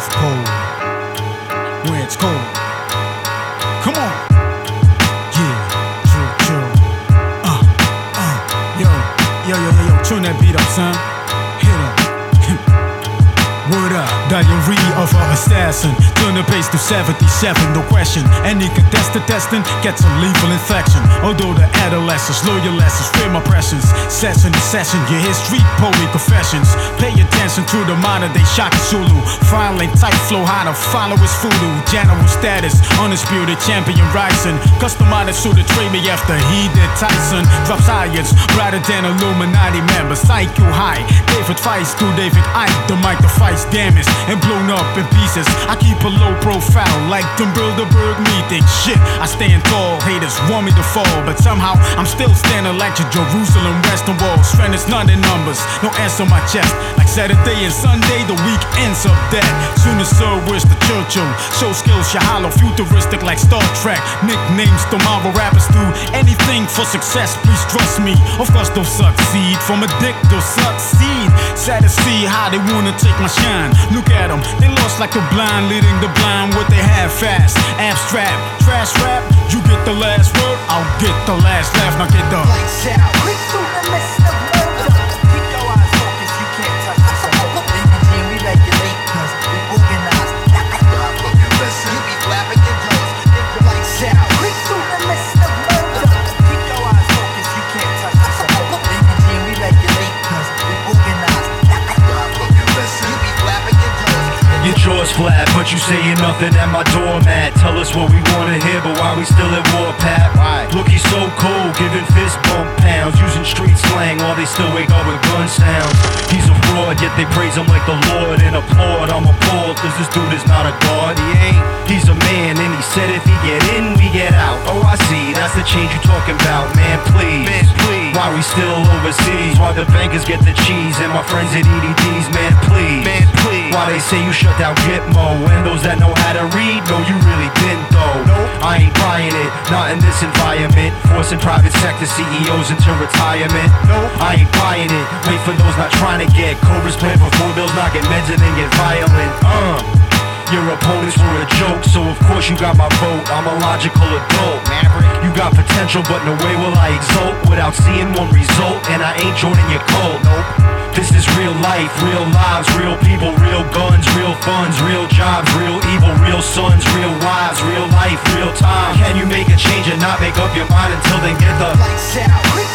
North Pole, where it's cold. Come on. Yeah, true, true. Uh, uh, yo, yo, yo, yo, yo, tune that beat up, son. Diary of an assassin. Turn the pace to 77, no question. Any contestant testing gets a lethal infection. Although the adolescents, your lessons, fear my presence. Session to session, you hear street poetry confessions. Pay attention to the modern day Shaka Zulu. Filing tight flow, how to follow his voodoo. General status, undisputed champion rising. Customized suit to trade me after he did Tyson. Drop science, brighter than Illuminati members. Psycho high, David Feist to David Icke. The mic, the fight's damaged and blown up in pieces. I keep a low profile like them Bilderberg meeting. Shit, I stand tall. Haters want me to fall, but somehow I'm still standing like your Jerusalem Western Wall. Strength is none in numbers, no answer on my chest. Like Saturday and Sunday, the week ends up dead. Soon as Sir wish the Churchill. Show skills, you futuristic like Star Trek. Nicknames, tomorrow rappers do anything for success. Please trust me. Of course, they'll succeed. From a dick, they'll succeed. Sad to see how they wanna take my shine. Look at them, they lost like a blind, leading the blind. What they have fast, abstract, trash rap. You flat, but you saying nothing at my doormat. Tell us what we wanna hear, but why we still at war, Pat? Look, he's so cold, giving fist bump pounds, using street slang while they still wake up with gun sounds. He's a fraud, yet they praise him like the Lord and applaud. I'm appalled, cause this dude is not a god. He ain't. He's a man, and he said if he get in, we get out. Oh, I see, that's the change you talking about, man, please. Man, please. Why we still overseas? Why the bankers get the cheese and my friends at EDD's, man, please. Why they say you shut down Gitmo and those that know how to read? No, you really didn't though. Nope. I ain't buying it, not in this environment. Forcing private sector CEOs into retirement. Nope. I ain't buying it. Wait for those not trying to get Cobra's plan four bills not get meds and then get violent. Uh. Your opponents were a joke, so of course you got my vote. I'm a logical adult. Maverick. You got potential, but no way will I exult without seeing one result. And I ain't joining your cult. Nope. Is real life, real lives, real people, real guns, real funds, real jobs, real evil, real sons, real wives, real life, real time. Can you make a change and not make up your mind until then get the Lights out.